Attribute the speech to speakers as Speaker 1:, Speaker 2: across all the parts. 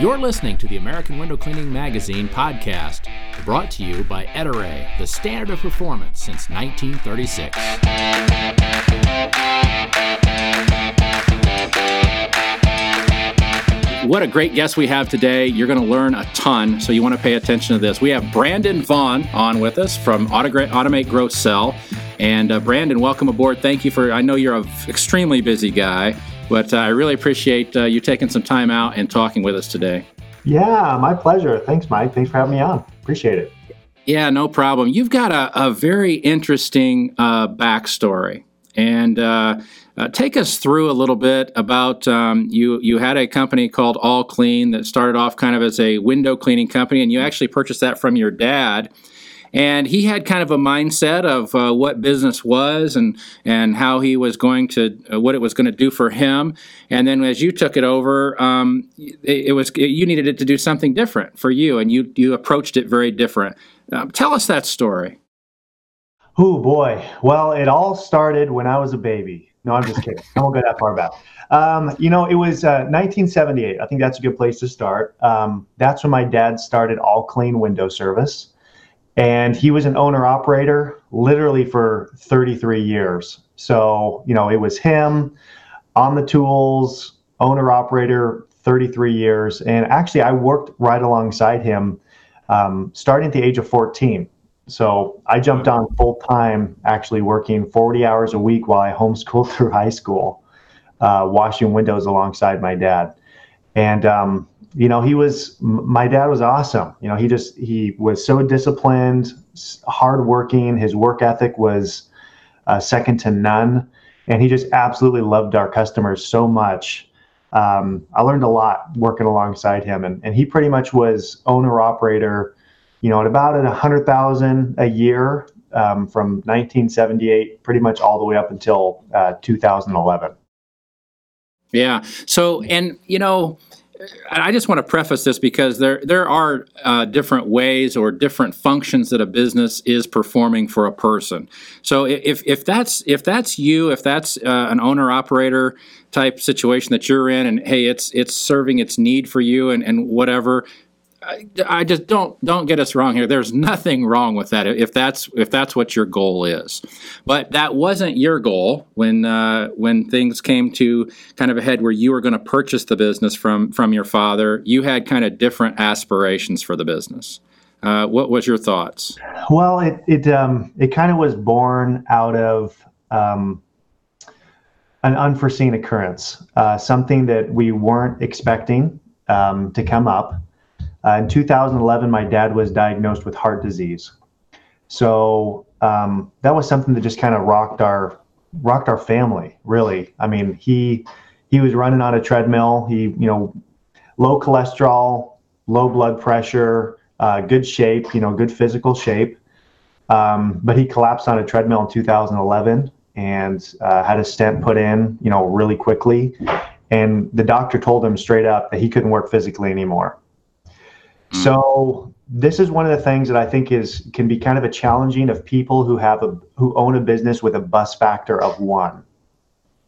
Speaker 1: You're listening to the American Window Cleaning Magazine podcast, brought to you by Ettore, the standard of performance since 1936. What a great guest we have today. You're going to learn a ton, so you want to pay attention to this. We have Brandon Vaughn on with us from Automate Grow Sell. And uh, Brandon, welcome aboard. Thank you for, I know you're an extremely busy guy. But uh, I really appreciate uh, you taking some time out and talking with us today.
Speaker 2: Yeah, my pleasure. Thanks, Mike. Thanks for having me on. Appreciate it.
Speaker 1: Yeah, no problem. You've got a, a very interesting uh, backstory. And uh, uh, take us through a little bit about um, you. You had a company called All Clean that started off kind of as a window cleaning company, and you actually purchased that from your dad and he had kind of a mindset of uh, what business was and and how he was going to uh, what it was going to do for him. And then as you took it over, um, it, it, was you needed it to do something different for you, and you you approached it very different. Um, tell us that story.
Speaker 2: Oh boy! Well, it all started when I was a baby. No, I'm just kidding. I won't go that far back. Um, you know, it was uh, 1978. I think that's a good place to start. Um, that's when my dad started All Clean Window Service and he was an owner operator literally for 33 years. So, you know, it was him on the tools, owner operator, 33 years. And actually, I worked right alongside him um, starting at the age of 14. So I jumped on full time, actually working 40 hours a week while I homeschooled through high school, uh, washing windows alongside my dad. And um, you know, he was my dad was awesome. You know, he just he was so disciplined, hardworking. His work ethic was uh, second to none, and he just absolutely loved our customers so much. Um, I learned a lot working alongside him, and, and he pretty much was owner operator. You know, at about at a hundred thousand a year um, from 1978, pretty much all the way up until uh, 2011.
Speaker 1: Yeah. So, and you know I just want to preface this because there there are uh, different ways or different functions that a business is performing for a person. So if if that's if that's you, if that's uh, an owner operator type situation that you're in, and hey, it's it's serving its need for you and and whatever, I, just don't don't get us wrong here. There's nothing wrong with that if that's if that's what your goal is, but that wasn't your goal when uh, when things came to kind of a head where you were going to purchase the business from from your father. You had kind of different aspirations for the business. Uh, what was your thoughts?
Speaker 2: Well, it it um, it kind of was born out of um, an unforeseen occurrence, uh, something that we weren't expecting um, to come up. Uh, in 2011, my dad was diagnosed with heart disease. So um, that was something that just kind of rocked our rocked our family. Really, I mean, he he was running on a treadmill. He, you know, low cholesterol, low blood pressure, uh, good shape. You know, good physical shape. Um, but he collapsed on a treadmill in 2011 and uh, had a stent put in. You know, really quickly. And the doctor told him straight up that he couldn't work physically anymore. So this is one of the things that I think is can be kind of a challenging of people who have a who own a business with a bus factor of one.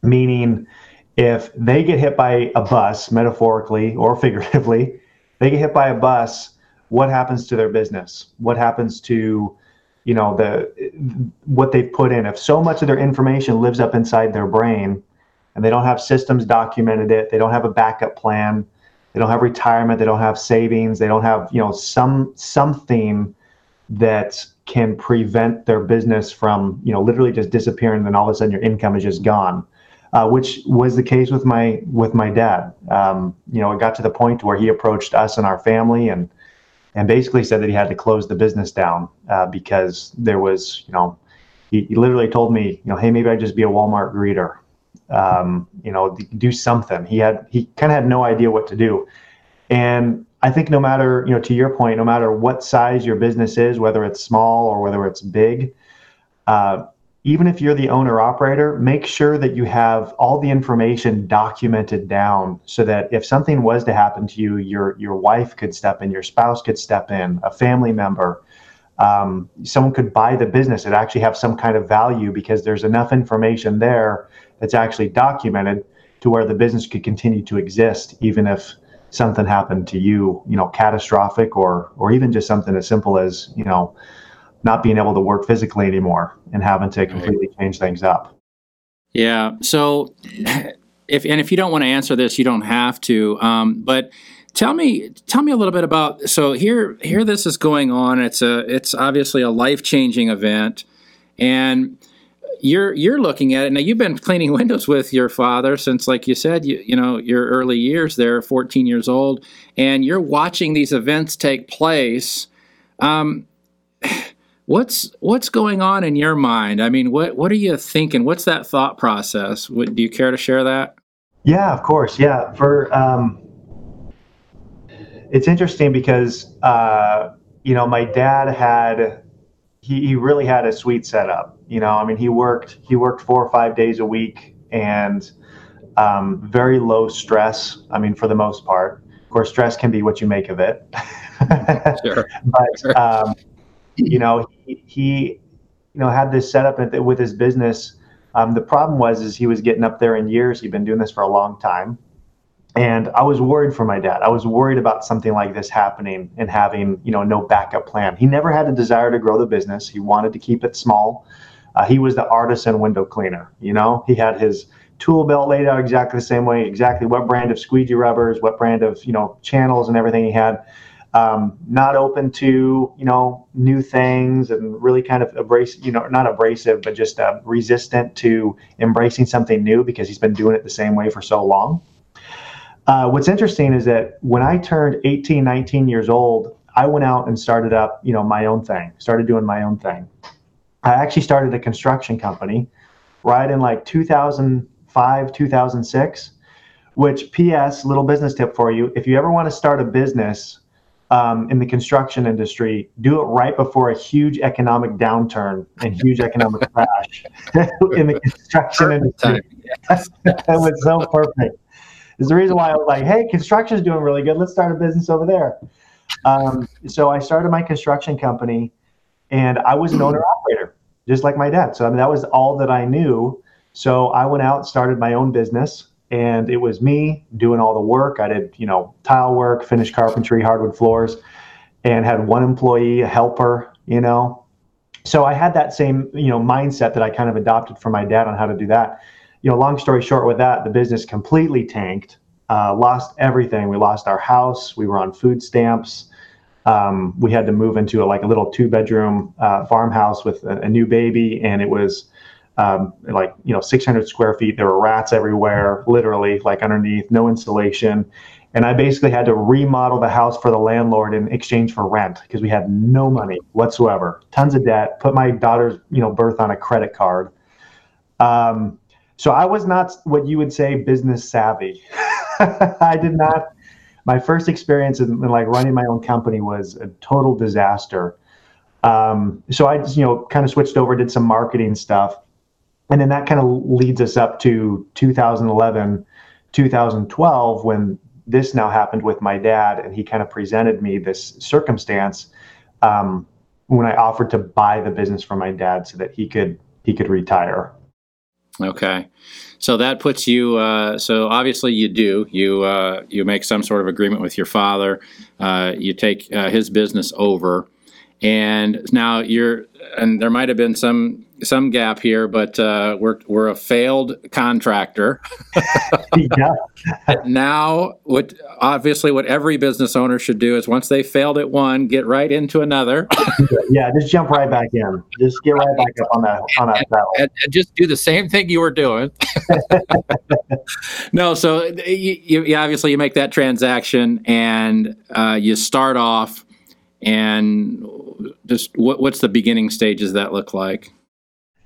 Speaker 2: Meaning if they get hit by a bus, metaphorically or figuratively, they get hit by a bus, what happens to their business? What happens to you know the what they've put in if so much of their information lives up inside their brain and they don't have systems documented it they don't have a backup plan they don't have retirement. They don't have savings. They don't have you know some something that can prevent their business from you know literally just disappearing and then all of a sudden your income is just gone uh, which was the case with my with my dad. Um, you know it got to the point where he approached us and our family and and basically said that he had to close the business down uh, because there was you know he, he literally told me you know hey maybe i'd just be a walmart greeter um, you know, do something. He had he kind of had no idea what to do, and I think no matter you know to your point, no matter what size your business is, whether it's small or whether it's big, uh, even if you're the owner operator, make sure that you have all the information documented down so that if something was to happen to you, your your wife could step in, your spouse could step in, a family member. Um, someone could buy the business. It actually have some kind of value because there's enough information there that's actually documented to where the business could continue to exist even if something happened to you, you know, catastrophic or or even just something as simple as, you know, not being able to work physically anymore and having to completely change things up.
Speaker 1: Yeah. So if and if you don't want to answer this, you don't have to. Um, but tell me tell me a little bit about so here here this is going on. It's a it's obviously a life changing event, and you're you're looking at it now. You've been cleaning windows with your father since, like you said, you you know your early years there, 14 years old, and you're watching these events take place. Um, what's what's going on in your mind? I mean, what what are you thinking? What's that thought process? Would, do you care to share that?
Speaker 2: Yeah, of course. Yeah, for um, it's interesting because uh, you know my dad had he, he really had a sweet setup. You know, I mean, he worked he worked four or five days a week and um, very low stress. I mean, for the most part. Of course, stress can be what you make of it. sure. but um, you know, he, he, you know had this setup with his business. Um, the problem was is he was getting up there in years. He'd been doing this for a long time, and I was worried for my dad. I was worried about something like this happening and having you know no backup plan. He never had a desire to grow the business. He wanted to keep it small. Uh, he was the artisan window cleaner. You know, he had his tool belt laid out exactly the same way, exactly what brand of squeegee rubbers, what brand of you know channels and everything he had. Um, not open to you know new things and really kind of abrasive you know not abrasive but just uh, resistant to embracing something new because he's been doing it the same way for so long. Uh, what's interesting is that when i turned 18 19 years old i went out and started up you know my own thing started doing my own thing i actually started a construction company right in like 2005 2006 which ps little business tip for you if you ever want to start a business um, in the construction industry do it right before a huge economic downturn and huge economic crash in the construction industry. that was so perfect. Is the reason why I was like, hey, construction is doing really good. Let's start a business over there. Um, so I started my construction company and I was an owner operator, just like my dad. So I mean, that was all that I knew. So I went out, started my own business and it was me doing all the work. I did, you know, tile work, finished carpentry, hardwood floors, and had one employee, a helper, you know. So I had that same, you know, mindset that I kind of adopted from my dad on how to do that. You know, long story short, with that, the business completely tanked, uh, lost everything. We lost our house. We were on food stamps. Um, we had to move into a, like a little two bedroom uh, farmhouse with a, a new baby, and it was um, like you know 600 square feet. There were rats everywhere, literally like underneath, no insulation, and I basically had to remodel the house for the landlord in exchange for rent because we had no money whatsoever, tons of debt. Put my daughter's you know birth on a credit card. Um, so I was not what you would say business savvy. I did not. My first experience in, in, like running my own company was a total disaster. Um, so I just, you know, kind of switched over, did some marketing stuff and then that kind of leads us up to 2011 2012 when this now happened with my dad and he kind of presented me this circumstance um, when i offered to buy the business from my dad so that he could he could retire
Speaker 1: okay. So that puts you uh, so obviously you do. You uh, you make some sort of agreement with your father. Uh, you take uh, his business over. And now you're and there might have been some some gap here, but uh, we're we're a failed contractor. yeah. now, what obviously what every business owner should do is once they failed at one, get right into another.
Speaker 2: yeah, just jump right back in. Just get right back up on that on that
Speaker 1: and, and, and just do the same thing you were doing. no, so you, you, obviously you make that transaction and uh, you start off and just what, what's the beginning stages that look like?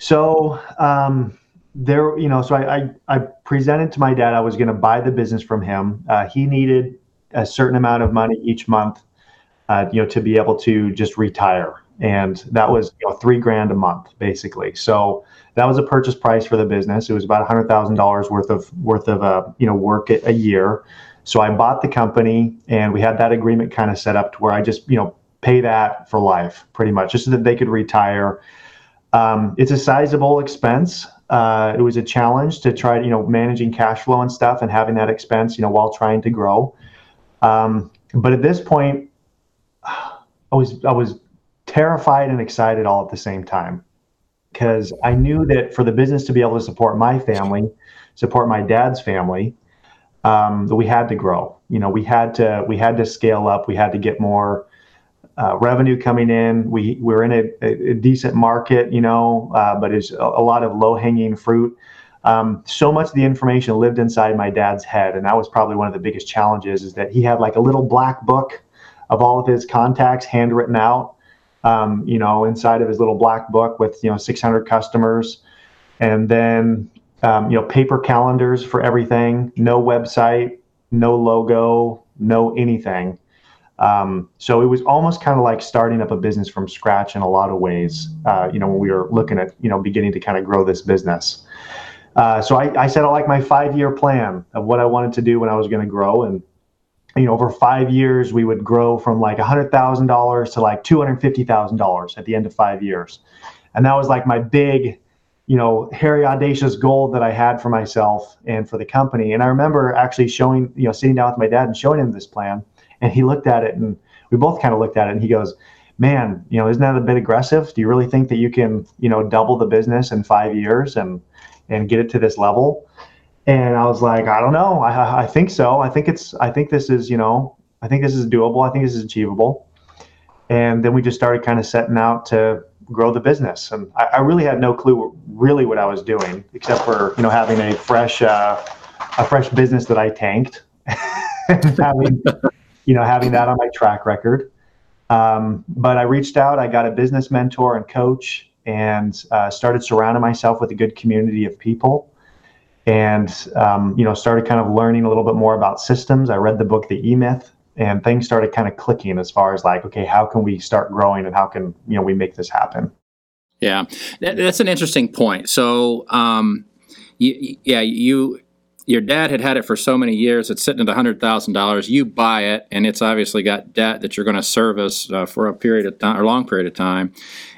Speaker 2: So um, there, you know, so I, I, I, presented to my dad I was going to buy the business from him. Uh, he needed a certain amount of money each month, uh, you know, to be able to just retire, and that was you know three grand a month basically. So that was a purchase price for the business. It was about hundred thousand dollars worth of worth of uh, you know work a, a year. So I bought the company, and we had that agreement kind of set up to where I just you know pay that for life, pretty much, just so that they could retire. Um, it's a sizable expense. Uh, it was a challenge to try, you know, managing cash flow and stuff and having that expense, you know, while trying to grow. Um, but at this point, I was I was terrified and excited all at the same time because I knew that for the business to be able to support my family, support my dad's family, um, that we had to grow. You know, we had to we had to scale up. We had to get more revenue coming in. We we're in a, decent market, you know, uh, but it's a, lot of low hanging fruit. Um, so much of the information lived inside my dad's head, and that was probably one of the biggest challenges. Is that he had like a little black book of all of his contacts handwritten out, um, you know, inside of his little black book with you know 600 customers, and then um, you know paper calendars for everything, no website, no logo, no anything. Um, so it was almost kind of like starting up a business from scratch in a lot of ways. Uh, you know, when we were looking at you know beginning to kind of grow this business. Uh, so I, I set out like my five year plan of what I wanted to do when I was going to grow, and you know, over five years, we would grow from like $100,000 to like $250,000 at the end of five years. And that was like my big, you know, hairy, audacious goal that I had for myself and for the company. And I remember actually showing, you know, sitting down with my dad and showing him this plan. And he looked at it and we both kind of looked at it and he goes, man, you know, isn't that a bit aggressive? Do you really think that you can, you know, double the business in five years and, and get it to this level? And I was like, I don't know. I, I think so. I think it's, I think this is, you know, I think this is doable. I think this is achievable. And then we just started kind of setting out to grow the business. And I, I really had no clue really what I was doing, except for, you know, having a fresh, uh, a fresh business that I tanked, having, you know, having that on my track record. Um, but I reached out, I got a business mentor and coach and uh, started surrounding myself with a good community of people and um, you know started kind of learning a little bit more about systems. I read the book The E Myth, and things started kind of clicking as far as like, okay, how can we start growing, and how can you know we make this happen?
Speaker 1: Yeah, that's an interesting point. So, um, you, yeah, you your dad had had it for so many years. It's sitting at hundred thousand dollars. You buy it, and it's obviously got debt that you're going to service uh, for a period of time or long period of time.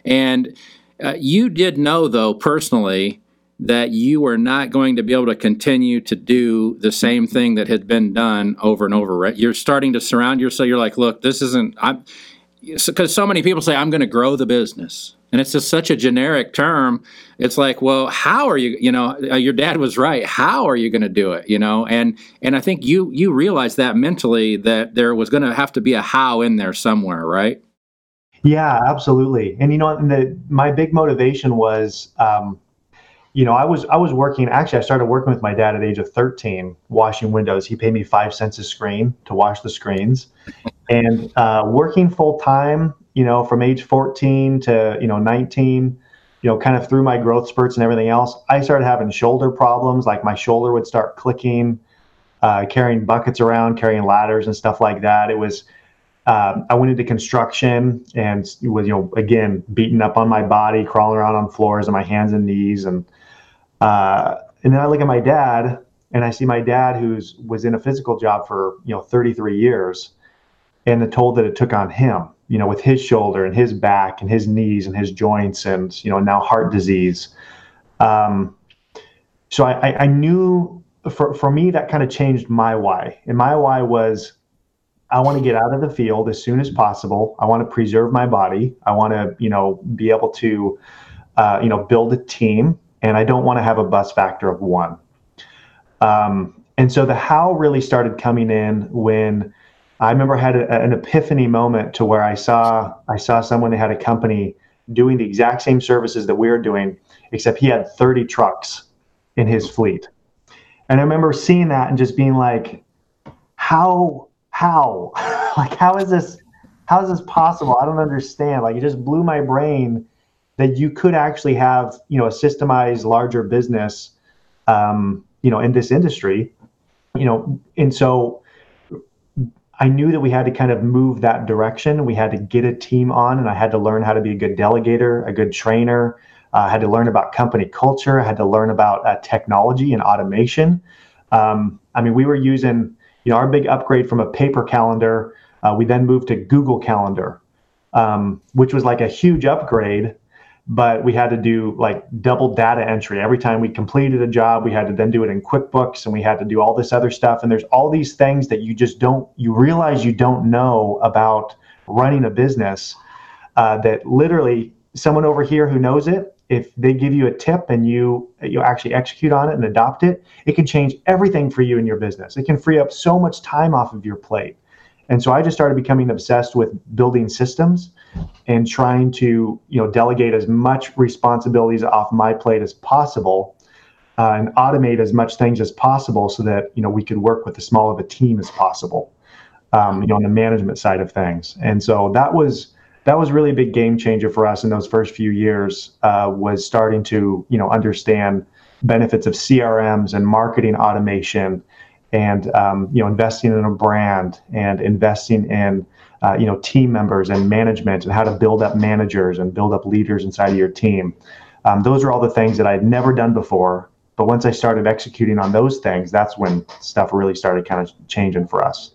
Speaker 1: And uh, you did know, though, personally, that you were not going to be able to continue to do the same thing that had been done over and over. Right? You're starting to surround yourself. You're like, look, this isn't. I'm because so many people say I'm going to grow the business, and it's just such a generic term. It's like, well, how are you? You know, uh, your dad was right. How are you going to do it? You know, and and I think you you realized that mentally that there was going to have to be a how in there somewhere, right?
Speaker 2: Yeah, absolutely. And you know, the, my big motivation was um, you know, I was I was working. Actually, I started working with my dad at age of 13, washing windows. He paid me five cents a screen to wash the screens, and uh, working full time. You know, from age 14 to you know 19. You know, kind of through my growth spurts and everything else, I started having shoulder problems. Like my shoulder would start clicking, uh, carrying buckets around, carrying ladders and stuff like that. It was um, I went into construction and was, you know, again, beaten up on my body, crawling around on floors on my hands and knees. And uh, and then I look at my dad and I see my dad who's was in a physical job for you know 33 years, and the toll that it took on him, you know, with his shoulder and his back and his knees and his joints and you know now heart disease. Um, so I, I knew for for me that kind of changed my why, and my why was I want to get out of the field as soon as possible. I want to preserve my body. I want to you know be able to uh, you know build a team and I don't want to have a bus factor of one. Um, and so the how really started coming in when I remember I had a, an epiphany moment to where I saw I saw someone that had a company doing the exact same services that we are doing, except he had 30 trucks in his fleet. And I remember seeing that and just being like, how, how, like, how is this, how is this possible? I don't understand. Like, it just blew my brain that you could actually have you know a systemized larger business um, you know in this industry you know and so i knew that we had to kind of move that direction. We had to get a team on and i had to learn how to be a good delegator a good trainer. Uh, i had to learn about company culture. I had to learn about uh, technology and automation. Um, i mean we were using you know our big upgrade from a paper calendar uh, we then moved to google calendar um, which was like a huge upgrade but we had to do like double data entry. Every time we completed a job we had to then do it in quickbooks and we had to do all this other stuff. And there's all these things that you just don't you realize you don't know about running a business uh, that literally someone over here who knows it if they give you a tip and you you actually execute on it and adopt it it can change everything for you in your business. It can free up so much time off of your plate and so i just started becoming obsessed with building systems and trying to you know delegate as much responsibilities off my plate as possible uh, and automate as much things as possible so that you know we could work with as small of a team as possible um, you know on the management side of things. And so that was that was really a big game changer for us in those first few years uh, was starting to you know understand benefits of crms and marketing automation and um, you know investing in a brand and investing in uh, you know team members and management and how to build up managers and build up leaders inside of your team. Um, those are all the things that I'd never done before. But once I started executing on those things, that's when stuff really started kind of changing for us.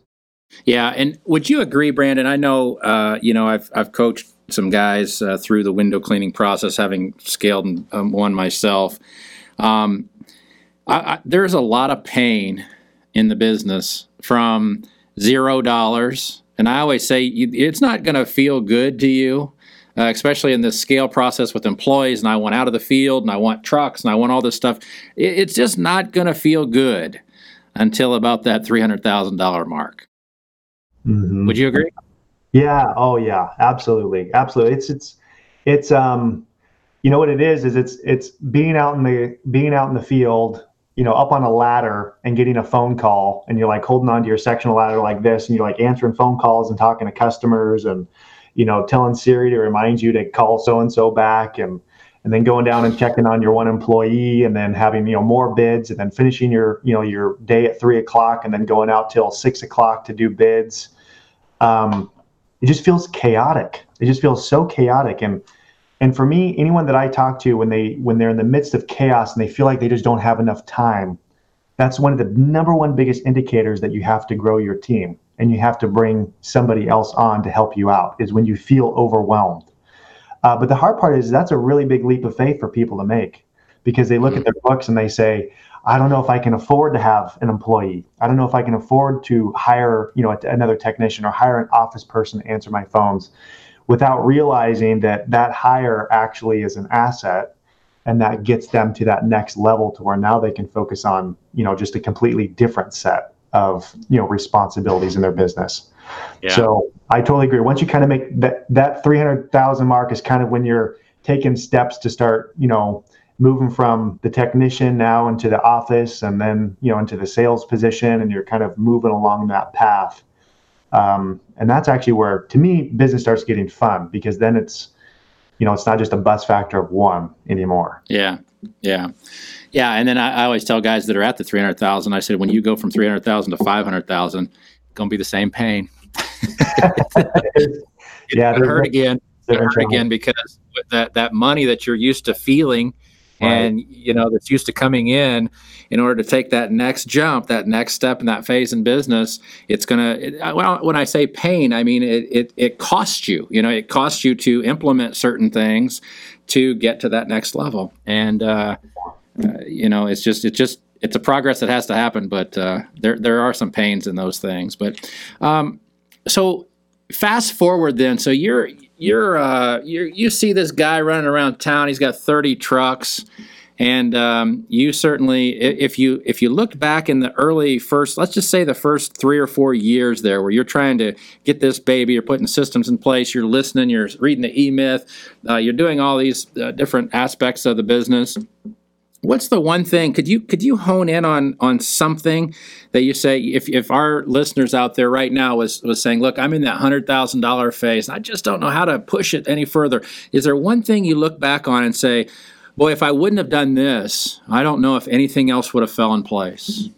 Speaker 1: Yeah, and would you agree, Brandon? I know uh, you know I've I've coached some guys uh, through the window cleaning process, having scaled um, one myself. Um, I, I, there's a lot of pain in the business from zero dollars and I always say it's not going to feel good to you, uh, especially in this scale process with employees. And I want out of the field and I want trucks and I want all this stuff. It's just not going to feel good until about that $300,000 mark. Mm-hmm. Would you agree?
Speaker 2: Yeah. Oh, yeah. Absolutely. Absolutely. It's, it's, it's, um, you know what it is, is it's, it's being out in the, being out in the field you know, up on a ladder and getting a phone call and you're like holding on to your sectional ladder like this and you're like answering phone calls and talking to customers and, you know, telling Siri to remind you to call so and so back and and then going down and checking on your one employee and then having, you know, more bids and then finishing your, you know, your day at three o'clock and then going out till six o'clock to do bids. Um, it just feels chaotic. It just feels so chaotic. And and for me, anyone that I talk to when they when they're in the midst of chaos and they feel like they just don't have enough time, that's one of the number one biggest indicators that you have to grow your team and you have to bring somebody else on to help you out is when you feel overwhelmed. Uh, but the hard part is that's a really big leap of faith for people to make because they look mm-hmm. at their books and they say, I don't know if I can afford to have an employee. I don't know if I can afford to hire, you know, another technician or hire an office person to answer my phones without realizing that that hire actually is an asset and that gets them to that next level to where now they can focus on you know just a completely different set of you know responsibilities in their business. Yeah. so i totally agree. Once you kind of make that that 300000 mark is kind of when you're taking steps to start you know moving from the technician now into the office and then you know into the sales position and you're kind of moving along that path um, and that's actually where, to me, business starts getting fun because then it's, you know, it's not just a bus factor of one anymore.
Speaker 1: Yeah, yeah, yeah. And then I, I always tell guys that are at the three hundred thousand, I said, when you go from three hundred thousand to five hundred thousand, it's gonna be the same pain. yeah, hurt again. Hurt again because that that money that you're used to feeling and you know that's used to coming in in order to take that next jump that next step in that phase in business it's going to well when i say pain i mean it, it it costs you you know it costs you to implement certain things to get to that next level. And uh, uh, you know it's just it's just it's a progress that has to happen but uh, there there are some pains in those things. But um, so fast forward then so you're you're uh you you see this guy running around town. He's got thirty trucks, and um, you certainly if you if you look back in the early first, let's just say the first three or four years there, where you're trying to get this baby, you're putting systems in place, you're listening, you're reading the E Myth, uh, you're doing all these uh, different aspects of the business what's the one thing could you could you hone in on on something that you say if if our listeners out there right now was was saying look i'm in that hundred thousand dollar phase i just don't know how to push it any further. Is there one thing you look back on and say boy if i wouldn't have done this i don't know if anything else would have fell in place?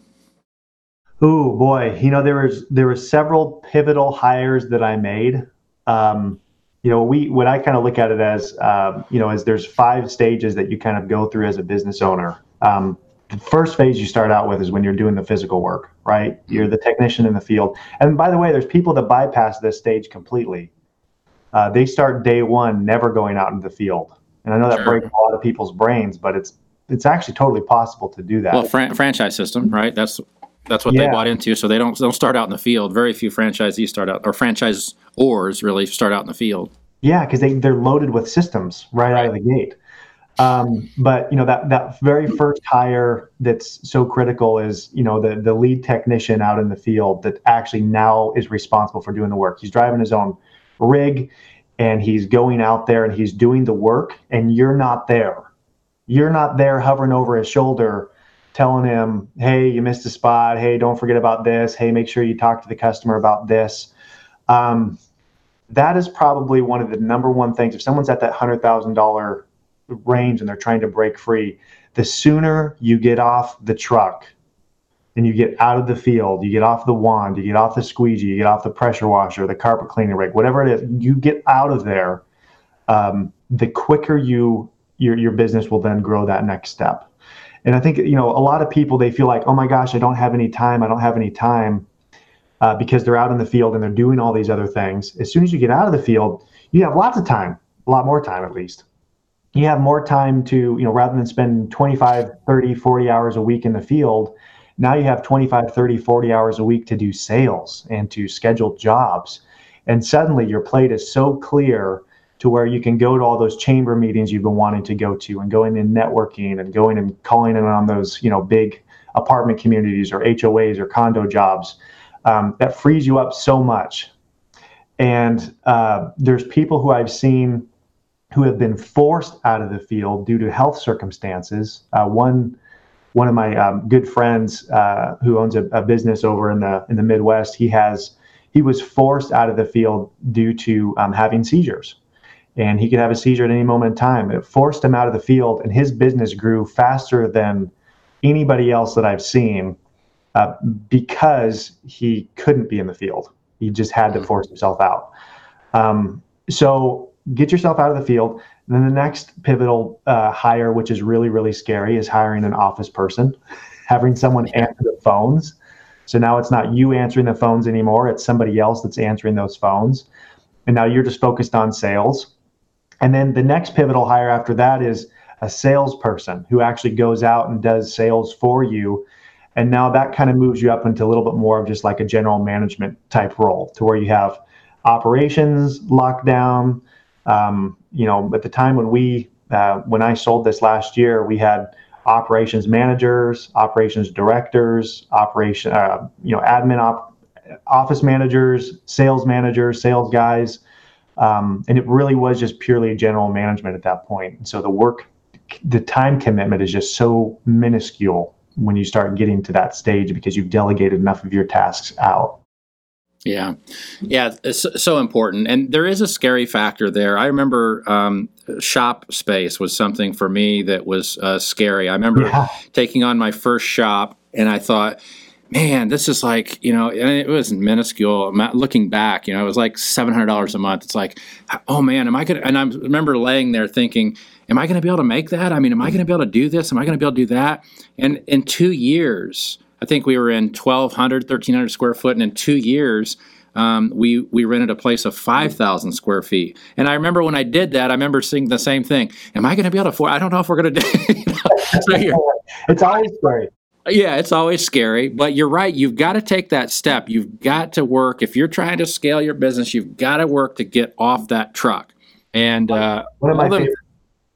Speaker 2: Oh boy. You know there was there were several pivotal hires that i made. Um, you know, we when I kind of look at it as um, you know, as there's five stages that you kind of go through as a business owner. Um, the first phase you start out with is when you're doing the physical work, right? You're the technician in the field. And by the way, there's people that bypass this stage completely. Uh, they start day one never going out in the field. And I know that
Speaker 1: Sure.
Speaker 2: breaks a lot of people's brains, but it's it's actually totally possible to do that.
Speaker 1: Well, fran- franchise system, right? That's that's what they bought into. So they don't don't start out in the field. Very few franchisees start out, or franchise ors really start out in the field.
Speaker 2: Yeah, because they they're loaded with systems right, out of the gate. Um, but you know that that very first hire that's so critical is you know the the lead technician out in the field that actually now is responsible for doing the work. He's driving his own rig, and he's going out there and he's doing the work, and you're not there. You're not there hovering over his shoulder, telling him, "Hey, you missed a spot. Hey, don't forget about this. Hey, make sure you talk to the customer about this." Um, that is probably one of the number one things. If someone's at that hundred thousand dollar range and they're trying to break free, the sooner you get off the truck and you get out of the field, you get off the wand, you get off the squeegee, you get off the pressure washer, the carpet cleaning rig, whatever it is, you get out of there. Um, the quicker you your your business will then grow that next step. And I think you know a lot of people they feel like, oh my gosh, I don't have any time. I don't have any time uh, because they're out in the field and they're doing all these other things. As soon as you get out of the field, you have lots of time, a lot more time at least. You have more time to, you know, rather than spend 25, 30, 40 hours a week in the field, now you have 25, 30, 40 hours a week to do sales and to schedule jobs. And suddenly your plate is so clear to where you can go to all those chamber meetings you've been wanting to go to and going in networking and going and calling in on those, you know, big apartment communities or HOAs or condo jobs um, that frees you up so much. And uh, there's people who I've seen who have been forced out of the field due to health circumstances. Uh, one one of my um, good friends uh, who owns a, a, business over in the in the Midwest, he has he was forced out of the field due to um, having seizures, and he could have a seizure at any moment in time. It forced him out of the field, and his business grew faster than anybody else that I've seen uh, because he couldn't be in the field. He just had to force himself out. Um, so get yourself out of the field. And then the next pivotal uh, hire, which is really, really scary, is hiring an office person, having someone answer the phones. So now it's not you answering the phones anymore, it's somebody else that's answering those phones. And now you're just focused on sales. And then the next pivotal hire after that is a salesperson who actually goes out and does sales for you and now that kind of moves you up into a little bit more of just like a general management type role to where you have operations locked down. Um, you know, at the time when we, uh, when I sold this last year, we had operations managers, operations directors, operation, uh, you know, admin op, office managers, sales managers, sales guys. Um, and it really was just purely general management at that point. And so the work, the time commitment is just so minuscule when you start getting to that stage because you've delegated enough of your tasks out.
Speaker 1: Yeah, yeah, it's so important, and there is a scary factor there. I remember um, shop space was something for me that was uh, scary. I remember yeah. taking on my first shop, and I thought, man, this is like, you know, and it was minuscule. Looking back, you know, it was like seven hundred dollars a month. It's like, oh man, am I gonna? And I remember laying there thinking, am I gonna be able to make that? I mean, am I gonna be able to do this? Am I gonna be able to do that? And in two years, I think we were in 1,200, 1,300 square foot, and in two years. Um, we we rented a place of five thousand square feet, and I remember when I did that, I remember seeing the same thing. Am I going to be able to afford? I don't know if we're going to do. you know? so
Speaker 2: it's always scary.
Speaker 1: Yeah, it's always scary, but you're right. You've got to take that step. You've got to work. If you're trying to scale your business, you've got to work to get off that truck. And uh,
Speaker 2: one of my favorite.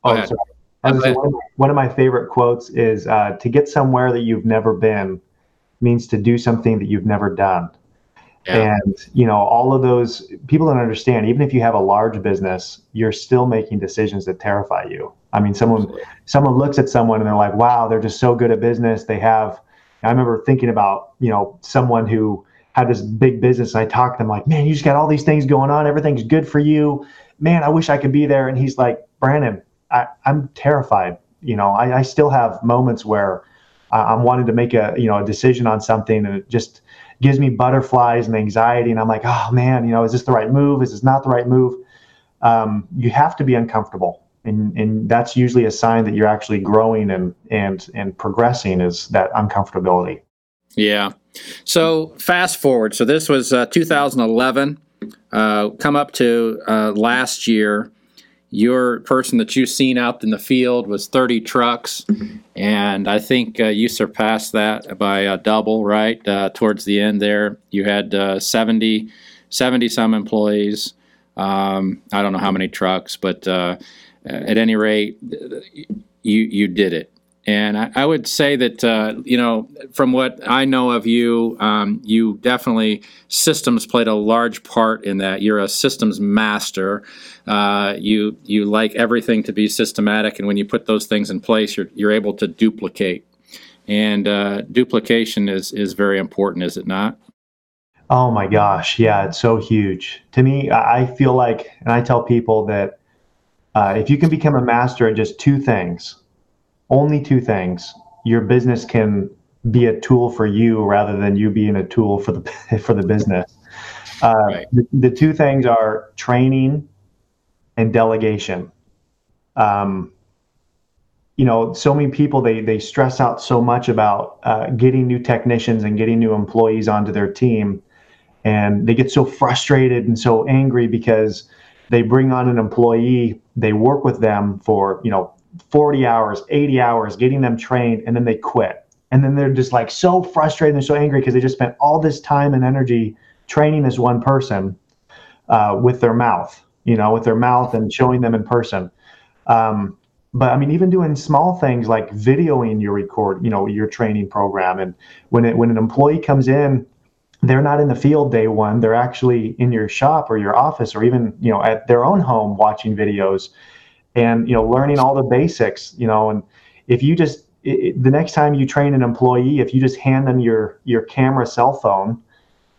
Speaker 2: Oh, sorry. One of, my, one of my favorite quotes is uh, to get somewhere that you've never been means to do something that you've never done. Yeah. And you know, all of those people don't understand. Even if you have a large business, you're still making decisions that terrify you. I mean, someone Absolutely. someone looks at someone and they're like, "Wow, they're just so good at business. They have." I remember thinking about you know someone who had this big business. And I talked to them like, "Man, you just got all these things going on. Everything's good for you. Man, I wish I could be there." And he's like, "Brandon, I, I'm terrified. You know, I, I still have moments where I'm wanting to make a you know a decision on something, and it just gives me butterflies and anxiety. And I'm like, oh man, you know, is this the right move? Is this not the right move? Um, you have to be uncomfortable, and and that's usually a sign that you're actually growing and and and progressing. Is that uncomfortability?
Speaker 1: Yeah. So fast forward. So this was uh, 2011. Uh, come up to uh, last year your person that you've seen out in the field was 30 trucks, and I think uh, you surpassed that by a double, right? Uh, towards the end there, you had uh, 70, 70 some employees. Um, I don't know how many trucks, but uh, at any rate, you you did it. And I, I would say that, uh, you know, from what I know of you, um, you definitely, systems played a large part in that. You're a systems master. Uh, you, you like everything to be systematic, and when you put those things in place, you're, you're able to duplicate. And uh, duplication is, is very important, is it not?
Speaker 2: Oh my gosh. Yeah, it's so huge. To me, I feel like, and I tell people that uh, if you can become a master at just two things, only two things, your business can be a tool for you rather than you being a tool for the for the business. Uh, right. the, the, two things are training and delegation. Um, you know, so many people they they stress out so much about uh, getting new technicians and getting new employees onto their team, and they get so frustrated and so angry because they bring on an employee, they work with them for you know 40 hours, 80 hours, getting them trained, and then they quit. And then they're just like so frustrated and so angry because they just spent all this time and energy training this one person uh, with their mouth, you know, with their mouth and showing them in person. Um, but I mean, even doing small things like videoing your record, you know, your training program. And when it, when an employee comes in, they're not in the field day one. They're actually in your shop or your office or even, you know, at their own home watching videos and you know learning all the basics you know and if you just it, the next time you train an employee if you just hand them your your camera cell phone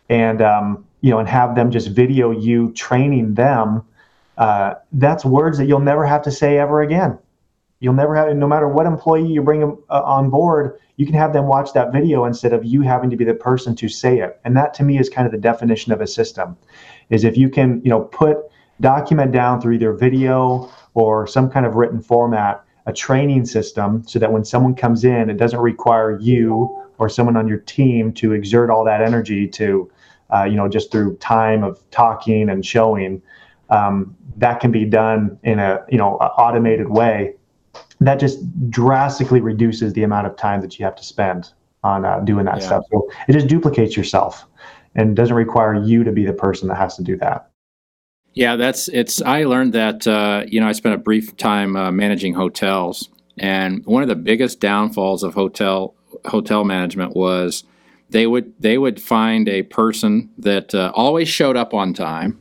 Speaker 2: and um, you know and have them just video you training them uh, that's words that you'll never have to say ever again. You'll never have no matter what employee you bring them, uh, on board you can have them watch that video instead of you having to be the person to say it. And that to me is kind of the definition of a system is if you can you know put document down through either video or some kind of written format a training system so that when someone comes in, it doesn't require you or someone on your team to exert all that energy to, uh, you know, just through time of talking and showing. Um, that can be done in a, you know, automated way. That just drastically reduces the amount of time that you have to spend on uh, doing that yeah. stuff. So it just duplicates yourself and doesn't require you to be the person that has to do that.
Speaker 1: Yeah, that's it's. I learned that uh, you know I spent a brief time uh, managing hotels, and one of the biggest downfalls of hotel hotel management was they would they would find a person that uh, always showed up on time,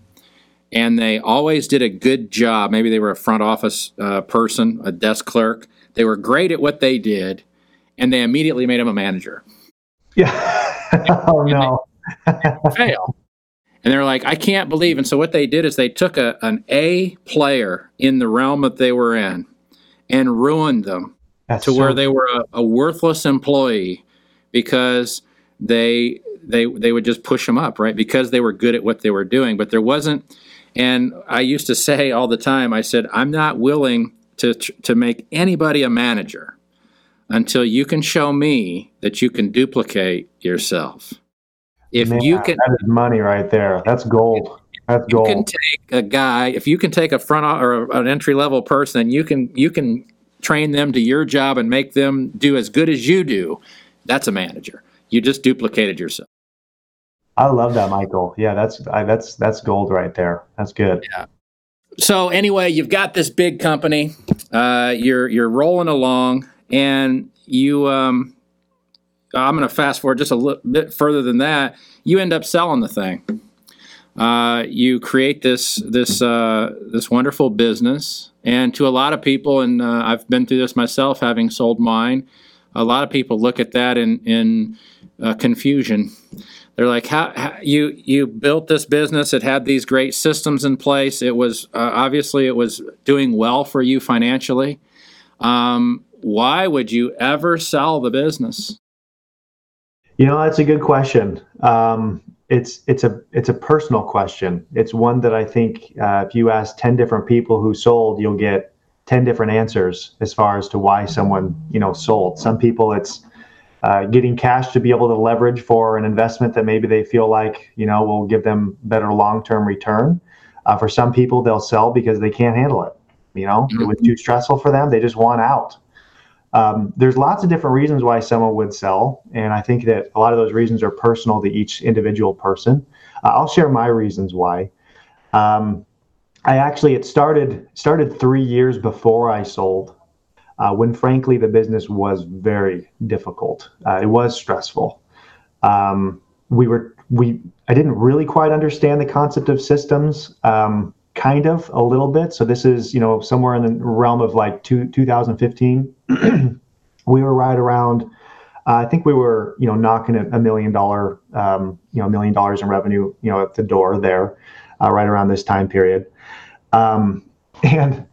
Speaker 1: and they always did a good job. Maybe they were a front office uh, person, a desk clerk. They were great at what they did, and they immediately made them a manager.
Speaker 2: Yeah. oh no.
Speaker 1: fail and they're like, I can't believe. And so what they did is they took a, an A player in the realm that they were in and ruined them That's to so where they were a, a, worthless employee because they they they would just push them up, right? Because they were good at what they were doing. But there wasn't. And I used to say all the time, I said, I'm not willing to to make anybody a manager until you can show me that you can duplicate yourself.
Speaker 2: If Man, you can, that is money right there. That's gold. That's gold.
Speaker 1: You can take a guy. If you can take a front or an entry level person, you can you can train them to your job and make them do as good as you do. That's a manager. You just duplicated yourself.
Speaker 2: I love that, Michael. Yeah, that's I, that's that's gold right there. That's good.
Speaker 1: Yeah. So anyway, you've got this big company. Uh, you're you're rolling along, and you um, I'm going to fast forward just a little bit further than that. You end up selling the thing. Uh, you create this this uh, this wonderful business, and to a lot of people, and uh, I've been through this myself, having sold mine. A lot of people look at that in in uh, confusion. They're like, how, how, you you built this business? It had these great systems in place. It was uh, obviously it was doing well for you financially. Um, why would you ever sell the business?
Speaker 2: You know, that's a good question. Um, it's it's a it's a personal question. It's one that I think uh, if you ask ten different people who sold, you'll get ten different answers as far as to why someone you know sold. Some people it's uh, getting cash to be able to leverage for an investment that maybe they feel like you know will give them better long term return. Uh, for some people, they'll sell because they can't handle it. You know, mm-hmm. it was too stressful for them. They just want out. Um, there's lots of different reasons why someone would sell, and I think that a lot of those reasons are personal to each individual person. Uh, I'll share my reasons why. Um, I actually it started started three years before I sold, uh, when frankly the business was very difficult. Uh, it was stressful. Um, we were we I didn't really quite understand the concept of systems. Um, kind of a little bit. So this is, you know, somewhere in the realm of like two, 2015. we were right around, uh, I think we were, you know, knocking a, million dollar, um, you know, a million dollars in revenue, you know, at the door there, uh, right around this time period. Um, and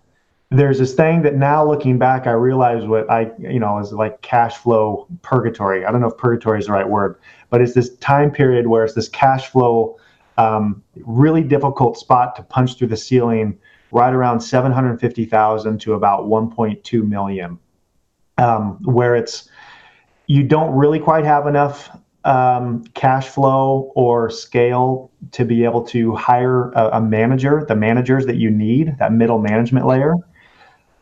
Speaker 2: there's this thing that now looking back, I realize what I, you know, is like cash flow purgatory. I don't know if purgatory is the right word, but it's this time period where it's this cash flow um, really difficult spot to punch through the ceiling, right around 750,000 to about 1.2 million, um, where it's you don't really quite have enough um, cash flow or scale to be able to hire a, a, manager, the managers that you need, that middle management layer.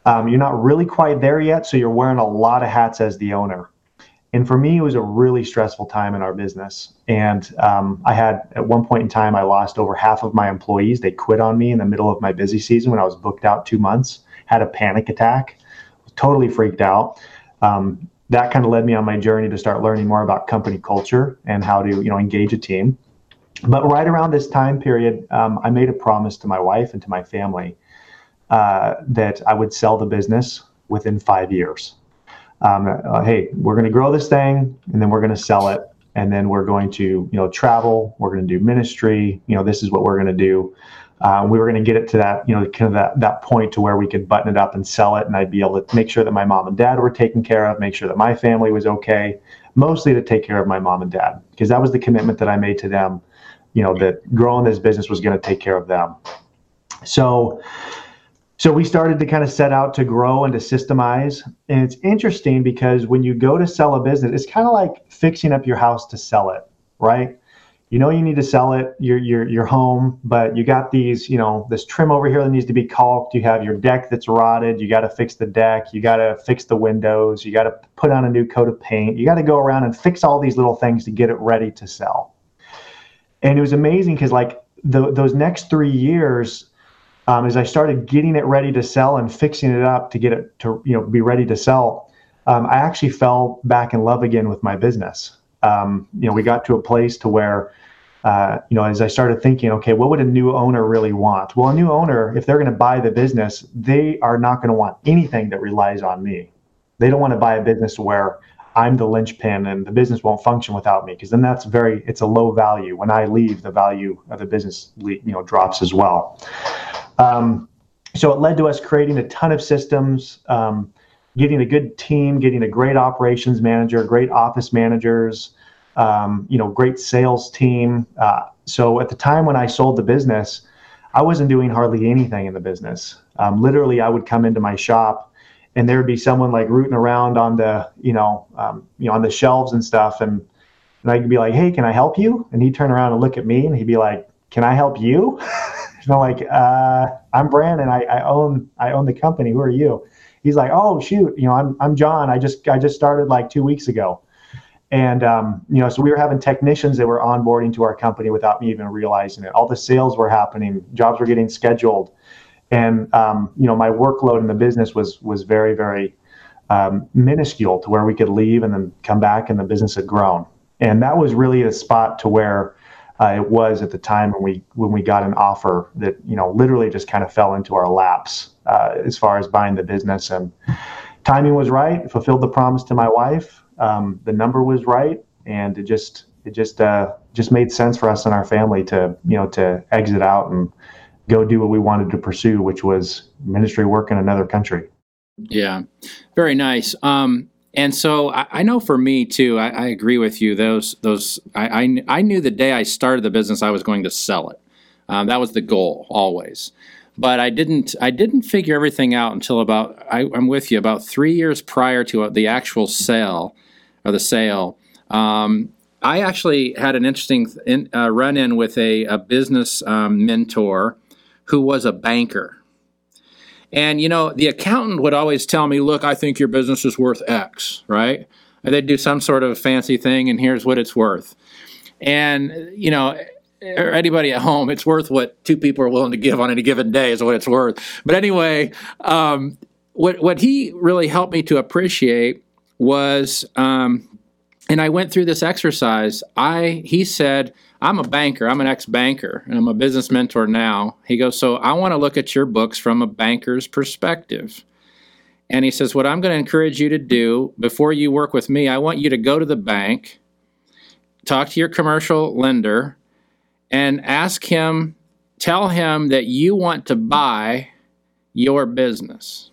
Speaker 2: Um, you're not really quite there yet, so you're wearing a lot of hats as the owner. And for me, it was a really stressful time in our business. And um, I had, at one point in time, I lost over half of my employees. They quit on me in the middle of my busy season when I was booked out two months, had a panic attack, totally freaked out. Um, that kind of led me on my journey to start learning more about company culture and how to, you know, engage a team. But right around this time period, um, I made a promise to my wife and to my family uh, that I would sell the business within five years um, uh, hey, we're going to grow this thing and then we're going to sell it. And then we're going to, you know, travel. We're going to do ministry. You know, this is what we're going to do. Uh, we were going to get it to that, you know, kind of that, that point to where we could button it up and sell it. And I'd be able to make sure that my mom and dad were taken care of, make sure that my family was okay, mostly to take care of my mom and dad, because that was the commitment that I made to them, you know, that growing this business was going to take care of them. So, so we started to kind of set out to grow and to systemize. And it's interesting because when you go to sell a business, it's kind of like fixing up your house to sell it, right? You know you need to sell it, your your your home, but you got these, you know, this trim over here that needs to be caulked. You have your deck that's rotted. You got to fix the deck. You got to fix the windows. You got to put on a new coat of paint. You got to go around and fix all these little things to get it ready to sell. And it was amazing because like the, those next three years, um, as I started getting it ready to sell and fixing it up to get it to you know be ready to sell, um, I actually fell back in love again with my business. Um, you know, we got to a place to where uh, you know, as I started thinking, okay, what would a new owner really want? Well, a new owner, if they're going to buy the business, they are not going to want anything that relies on me. They don't want to buy a business where I'm the linchpin and the business won't function without me, because then that's very, it's a low value. When I leave, the value of the business, you know, drops as well. Um, so it led to us creating a ton of systems, um, getting a good team, getting a great operations manager, great office managers, um, you know, great sales team. Uh, so at the time when I sold the business, I wasn't doing hardly anything in the business. Um, literally, I would come into my shop, and there would be someone like rooting around on the, you know, um, you know, on the shelves and stuff, and and I'd be like, "Hey, can I help you?" And he'd turn around and look at me, and he'd be like, "Can I help you?" And I'm like, uh, I'm Brandon. I, I own I own the company. Who are you? He's like, oh shoot, you know, I'm I'm John. I just I just started like two weeks ago. And um, you know, so we were having technicians that were onboarding to our company without me even realizing it. All the sales were happening, jobs were getting scheduled, and um, you know, my workload in the business was was very very um, minuscule to where we could leave and then come back, and the business had grown. And that was really a spot to where uh, it was at the time when we when we got an offer that you know literally just kind of fell into our laps uh, as far as buying the business. And timing was right fulfilled the promise to my wife. Um, the number was right and it just it just uh, just made sense for us and our family to you know to exit out and go do what we wanted to pursue which was ministry work in another country.
Speaker 1: Yeah. Very nice. Um, and so I, I, know for me too, I, I, agree with you. Those those I, I, I knew the day I started the business I was going to sell it. Um, that was the goal always. But I didn't I didn't figure everything out until about I, am with you about three years prior to the actual sale or the sale. Um, I actually had an interesting in, uh, run in with a, a business um, mentor who was a banker And you know, the accountant would always tell me, "Look, I think your business is worth X," right? And they'd do some sort of fancy thing, and here's what it's worth. And you know, or anybody at home, it's worth what two people are willing to give on any given day is what it's worth. But anyway, um, what what he really helped me to appreciate was, um, and I went through this exercise. I he said, I'm a banker. I'm an ex banker, and I'm a business mentor now. He goes, so I want to look at your books from a banker's perspective. And he says, what I'm going to encourage you to do before you work with me, I want you to go to the bank, talk to your commercial lender and ask him, tell him that you want to buy your business.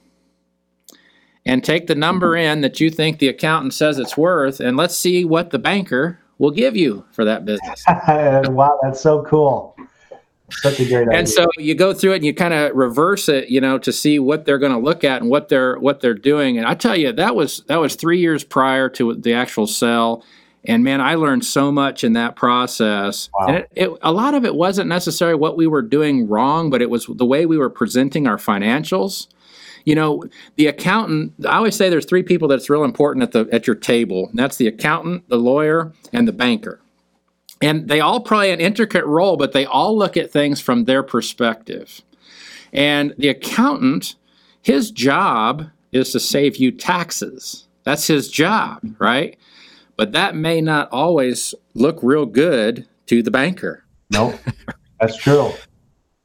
Speaker 1: And take the number in that you think the accountant says it's worth, and let's see what the banker will give you for that business.
Speaker 2: wow, that's so cool. Such a great idea.
Speaker 1: And so you go through it and you kind of reverse it, you know, to see what they're going to look at and what they're what they're doing. And I tell you, that was that was three years prior to the actual sell and man, I learned so much in that process. Wow. And it, it, a lot of it wasn't necessarily what we were doing wrong, but it was the way we were presenting our financials. You know, the accountant. I always say there's three people that's real important at the at your table. That's the accountant, the lawyer, and the banker. And they all play an intricate role, but they all look at things from their perspective. And the accountant, his job is to save you taxes. That's his job, right? but that may not always look real good to the banker.
Speaker 2: Nope, that's true.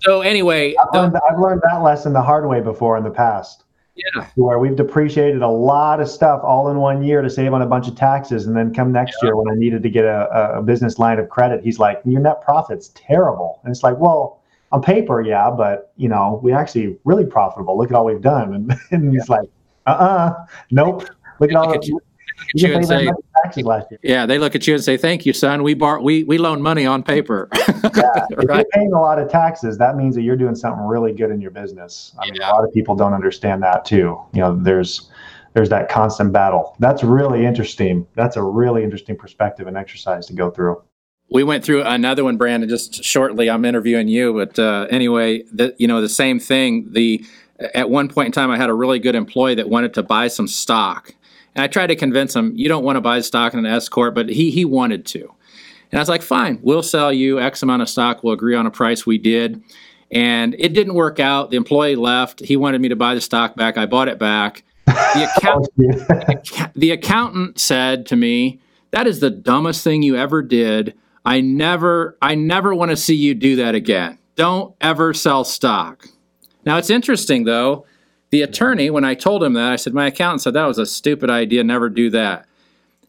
Speaker 1: So anyway,
Speaker 2: I've learned, I've learned, that lesson the hard way before in the past.
Speaker 1: Yeah,
Speaker 2: where we've depreciated a lot of stuff all in one year to save on a bunch of taxes, and then come next yeah. year when I needed to get a, a business line of credit, he's like, "Your net profit's terrible," and it's like, "Well, on paper, yeah, but you know, we actually really profitable. Look at all we've done," and, and he's like, "Uh, uh nope." Look at all
Speaker 1: at you and say, yeah, they look at you and say, "Thank you, son. We bar we we loan money on paper." yeah,
Speaker 2: if you're paying a lot of taxes, that means that you're doing something really good in your business. I yeah. mean, a lot of people don't understand that too. You know, there's there's that constant battle. That's really interesting. That's a really interesting perspective and exercise to go through.
Speaker 1: We went through another one, Brandon. Just shortly, I'm interviewing you, but uh, anyway, the, you know the same thing. The at one point in time, I had a really good employee that wanted to buy some stock and I tried to convince him, you don't want to buy stock in an S corp, but he he wanted to. And I was like, fine, we'll sell you X amount of stock. We'll agree on a price. We did. And it didn't work out. The employee left. He wanted me to buy the stock back. I bought it back. The, account- the accountant said to me, that is the dumbest thing you ever did. I never, I never want to see you do that again. Don't ever sell stock. Now it's interesting though the attorney, when I told him that, I said, My accountant said that was a stupid idea, never do that.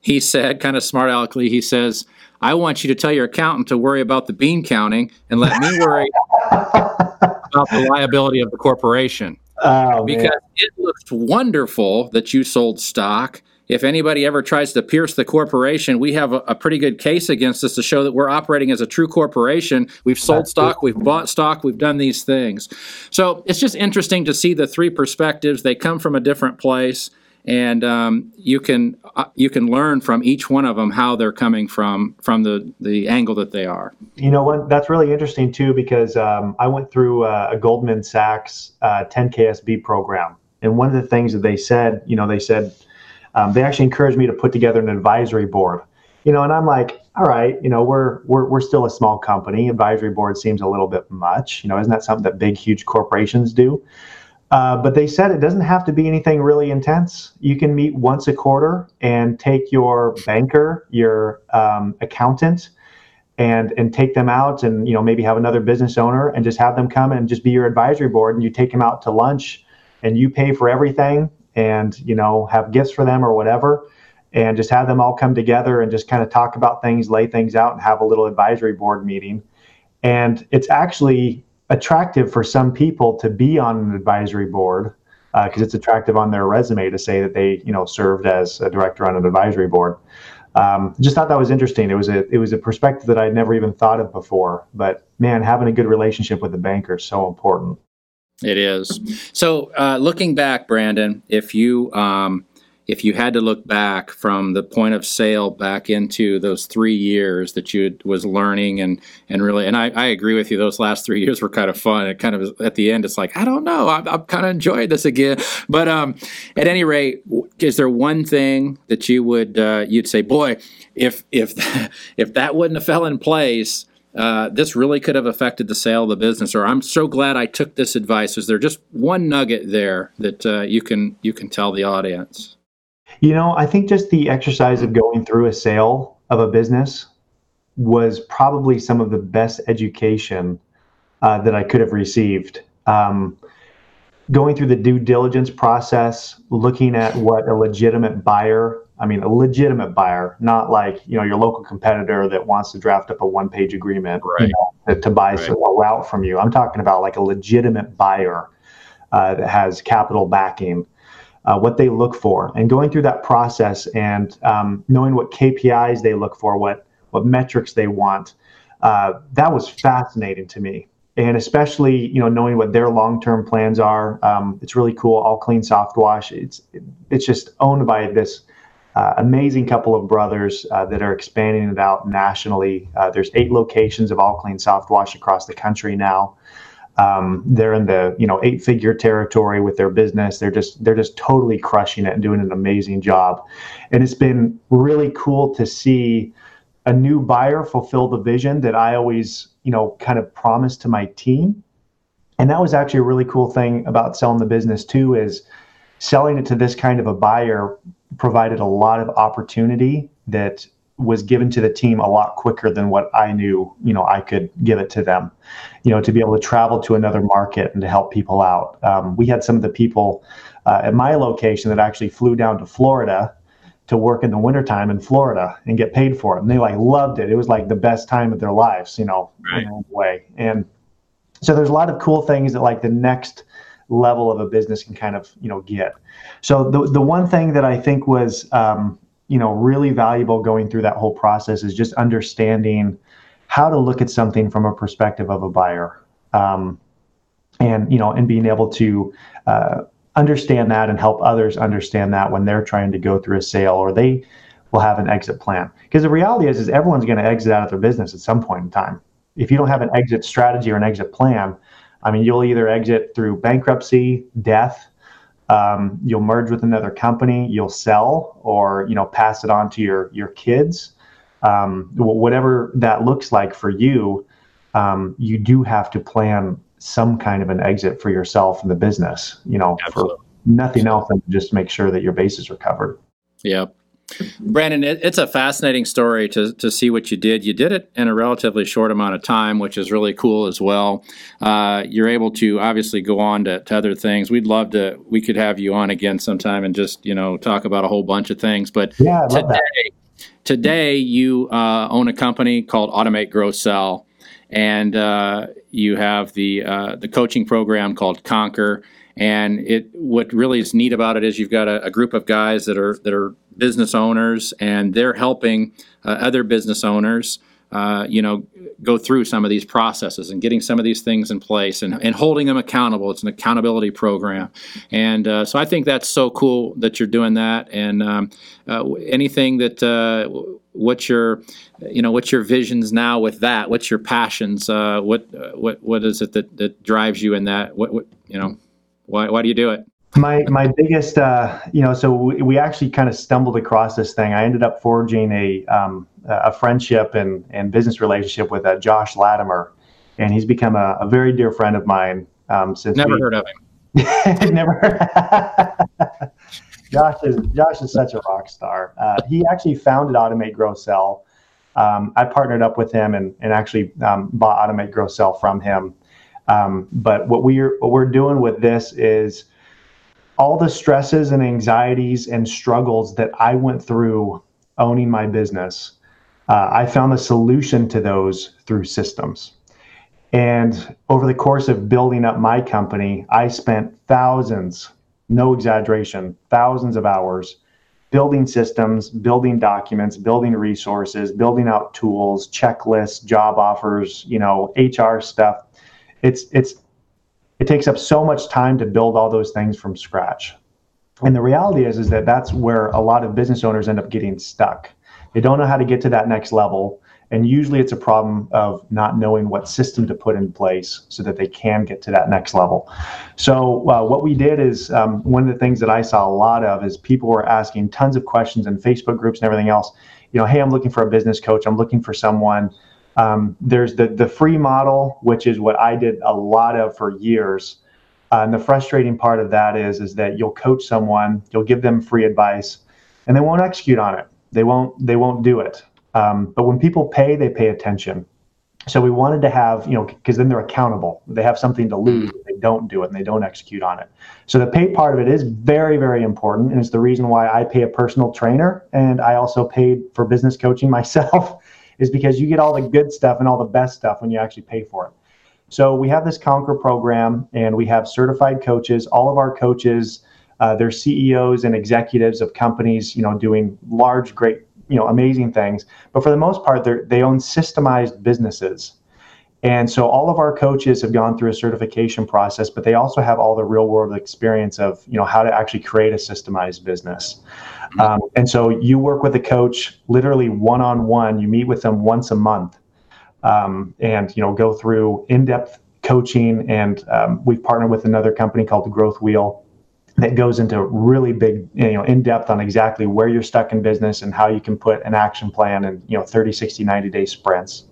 Speaker 1: He said, kind of smart aleckly, he says, I want you to tell your accountant to worry about the bean counting and let me worry about the liability of the corporation. Oh, because man. it looks wonderful that you sold stock if anybody ever tries to pierce the corporation, we have a, a, pretty good case against us to show that we're operating as a true corporation. We've sold stock, we've bought stock, we've done these things. So it's just interesting to see the three perspectives. They come from a different place, and um, you can uh, you can learn from each one of them how they're coming from from the the angle that they are.
Speaker 2: You know what? That's really interesting too because um, I went through uh, a Goldman Sachs uh, 10KSB program, and one of the things that they said, you know, they said um, they actually encouraged me to put together an advisory board. You know, and I'm like, all right, you know, we're we're we're still a small company. Advisory board seems a little bit much. You know, isn't that something that big, huge corporations do? Uh, but they said it doesn't have to be anything really intense. You can meet once a quarter and take your banker, your um, accountant, and and take them out, and you know maybe have another business owner, and just have them come and just be your advisory board, and you take them out to lunch, and you pay for everything, and you know have gifts for them or whatever and just have them all come together and just kind of talk about things lay things out and have a little advisory board meeting. And it's actually attractive for some people to be on an advisory board because uh, it's attractive on their resume to say that they you know served as a director on an advisory board. Um, just thought that was interesting. It was a it was a perspective that i'd never even thought of before but man having a good relationship with the banker is so important
Speaker 1: it is. So, uh, looking back, Brandon, if you um, if you had to look back from the point of sale back into those three years that you was learning and and really and I, I agree with you those last three years were kind of fun. It kind of at the end it's like I don't know. I'm, I'm kind of enjoying this again. But um at any rate is there one thing that you would uh, you'd say boy if if if that wouldn't have fell in place uh, this really could have affected the sale of the business, or I'm so glad I took this advice. Is there just one nugget there that uh, you can you can tell the audience?
Speaker 2: You know, I think just the exercise of going through a sale of a business was probably some of the best education uh, that I could have received. Um, going through the due diligence process, looking at what a legitimate buyer I mean, a legitimate buyer, not like you know your local competitor that wants to draft up a one-page agreement right. you know, to, to, buy right. a route from you. I'm talking about like a legitimate buyer uh, that has capital backing. Uh, what they look for, and going through that process, and um, knowing what KPIs they look for, what what metrics they want, uh, that was fascinating to me and especially you know knowing what their long-term plans are um, it's really cool all clean soft wash it's it's just owned by this uh, amazing couple of brothers uh, that are expanding it out nationally. Uh, there's eight locations of All Clean Soft Wash across the country now. Um, they're in the you know eight figure territory with their business. They're just they're just totally crushing it and doing an amazing job. And it's been really cool to see a new buyer fulfill the vision that I always you know kind of promised to my team. And that was actually a really cool thing about selling the business too is selling it to this kind of a buyer provided a lot of opportunity that was given to the team a lot quicker than what I knew, you know, I could give it to them. You know, to be able to travel to another market and to help people out. Um, we had some of the people uh, at my location that actually flew down to Florida to work in the wintertime in Florida and get paid for it. And they like loved it. It was like the best time of their lives, you know, right. in a way. And so there's a lot of cool things that like the next level of a business can kind of you know get. So the the one thing that I think was um, you know really valuable going through that whole process is just understanding how to look at something from a perspective of a buyer, um, and you know and being able to uh, understand that and help others understand that when they're trying to go through a sale or they will have an exit plan. Because the reality is, is everyone's going to exit out of their business at some point in time. If you don't have an exit strategy or an exit plan, I mean, you'll either exit through bankruptcy, death, um, you'll merge with another company, you'll sell, or you know pass it on to your your kids. Um, whatever that looks like for you, um, you do have to plan some kind of an exit for yourself and the business. You know, Absolutely. for nothing else than just make sure that your bases are covered.
Speaker 1: Yep. Brandon, it, it's a fascinating story to, to see what you did. You did it in a relatively short amount of time, which is really cool as well. Uh, you're able to obviously go on to, to, other things. We'd love to, we could have you on again sometime and just, you know, talk about a whole bunch of things. But
Speaker 2: yeah,
Speaker 1: today, today you uh, own a company called Automate Grow Sell, and uh, you have the, uh, the coaching program called Conquer and it what really is neat about it is you've got a, a group of guys that are that are business owners, and they're helping uh, other business owners. Uh, you know, go through some of these processes and getting some of these things in place and, and holding them accountable. It's an accountability program. And uh, so I think that's so cool that you're doing that. And um, uh, anything that, uh, what's your, you know, what's your visions now with that? What's your passions? Uh, what, what, what is it that, that drives you in that? What, what, you know, why, why do you do it?
Speaker 2: My my biggest, uh, you know, so we, we actually kind of stumbled across this thing. I ended up forging a um, a friendship and and business relationship with uh, Josh Latimer, and he's become a, a, very dear friend of mine um, since.
Speaker 1: Never
Speaker 2: we,
Speaker 1: heard of him.
Speaker 2: never. Josh is Josh is such a rock star. Uh, he actually founded Automate Grow Sell. Um, I partnered up with him and and actually um, bought Automate Grow Sell from him. Um, but what we're what we're doing with this is all the stresses and anxieties and struggles that I went through owning my business, uh, I found the solution to those through systems. And over the course of building up my company, I spent thousands, no exaggeration, thousands of hours building systems, building documents, building resources, building out tools, checklists, job offers, you know, HR stuff. It's it's it takes up so much time to build all those things from scratch. And the reality is, is that that's where a lot of business owners end up getting stuck. They don't know how to get to that next level. And usually it's a problem of not knowing what system to put in place so that they can get to that next level. So, uh, what we did is um, one of the things that I saw a lot of is people were asking tons of questions in Facebook groups and everything else. You know, hey, I'm looking for a business coach. I'm looking for someone. Um, there's the the free model, which is what I did a lot of for years. Uh, and the frustrating part of that is is that you'll coach someone, you'll give them free advice, and they won't execute on it. They won't they won't do it. Um, but when people pay, they pay attention. So we wanted to have, you know, because then they're accountable. They have something to lose if they don't do it and they don't execute on it. So the pay part of it is very, very important. And it's the reason why I pay a personal trainer and I also paid for business coaching myself, is because you get all the good stuff and all the best stuff when you actually pay for it. So we have this Conquer program and we have certified coaches. All of our coaches, uh, they're CEOs and executives of companies, you know, doing large, great you know amazing things. But for the most part they they own systemized businesses. And so all of our coaches have gone through a certification process but they also have all the real world experience of you know how to actually create a systemized business. Mm-hmm. um, and so you work with a coach literally one-on-one. You meet with them once a month um, and you know go through in-depth coaching. And um, we've partnered with another company called the growth wheel that goes into really big, you know, in depth on exactly where you're stuck in business and how you can put an action plan in, you know, 30, 60, 90 day sprints.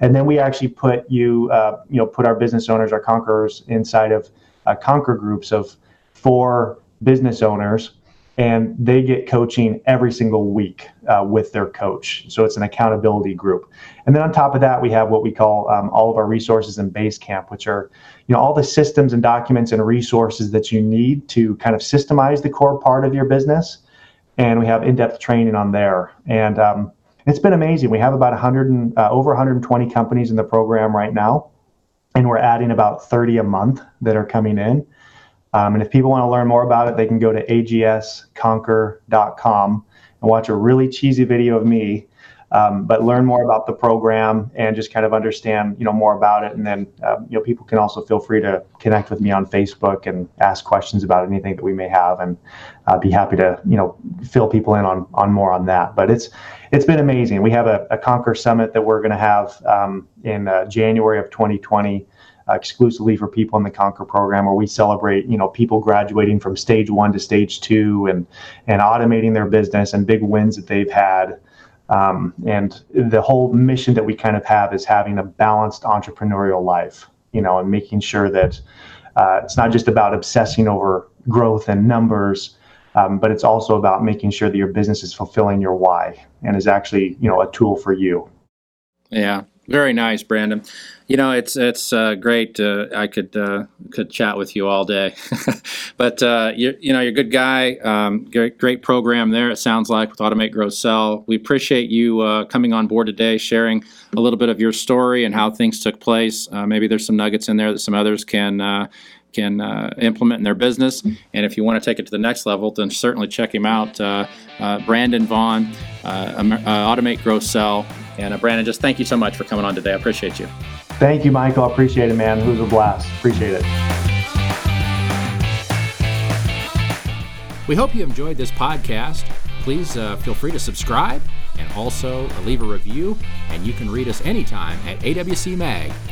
Speaker 2: And then we actually put you, uh, you know, put our business owners, our conquerors inside of uh, conquer groups of four business owners and they get coaching every single week uh, with their coach. So it's an accountability group. And then on top of that, we have what we call um, all of our resources in Basecamp, which are you know all the systems and documents and resources that you need to kind of systemize the core part of your business. And we have in-depth training on there. And um, it's been amazing. We have about 100 and, uh, over 120 companies in the program right now, and we're adding about 30 a month that are coming in. Um, and if people want to learn more about it, they can go to agsconquer.com and watch a really cheesy video of me. Um, but learn more about the program and just kind of understand, you know, more about it. And then, um, you know, people can also feel free to connect with me on Facebook and ask questions about anything that we may have, and be happy to, you know, fill people in on on more on that. But it's it's been amazing. We have a, a Conquer Summit that we're going to have um, in uh, January of 2020 uh, exclusively for people in the Conquer program, where we celebrate, you know, people graduating from stage one to stage two and and automating their business and big wins that they've had. Um, and the whole mission that we kind of have is having a balanced entrepreneurial life, you know, and making sure that uh, it's not just about obsessing over growth and numbers, um, but it's also about making sure that your business is fulfilling your why and is actually, you know, a tool for you.
Speaker 1: Yeah, very nice, Brandon. You know, it's it's uh, great. Uh, I could uh, could chat with you all day, but uh, you you know you're a good guy. Um, great great program there. It sounds like with Automate Grow Sell. We appreciate you uh, coming on board today, sharing a little bit of your story and how things took place. Uh, maybe there's some nuggets in there that some others can can uh, implement in their business. And if you want to take it to the next level, then certainly check him out. Uh, uh, Brandon Vaughn, Automate Grow Sell. And Brandon, just thank you so much for coming on today. I appreciate you.
Speaker 2: Thank you, Michael. I appreciate it, man. It was a blast. Appreciate it.
Speaker 1: We hope you enjoyed this podcast. Please uh, feel free to subscribe and also leave a review. And you can read us anytime at awcmag.com.